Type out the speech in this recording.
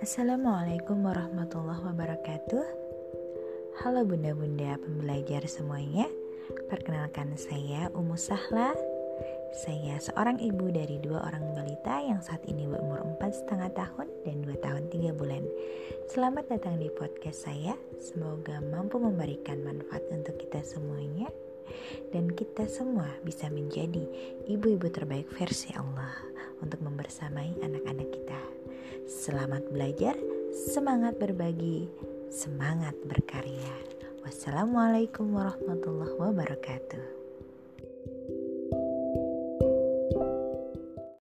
Assalamualaikum warahmatullahi wabarakatuh. Halo bunda-bunda pembelajar semuanya. Perkenalkan saya Umu Sahla. Saya seorang ibu dari dua orang balita yang saat ini berumur empat setengah tahun dan dua tahun tiga bulan. Selamat datang di podcast saya. Semoga mampu memberikan manfaat untuk kita semuanya. Dan kita semua bisa menjadi ibu-ibu terbaik versi Allah untuk membersamai anak-anak kita. Selamat belajar, semangat berbagi, semangat berkarya. Wassalamualaikum warahmatullahi wabarakatuh.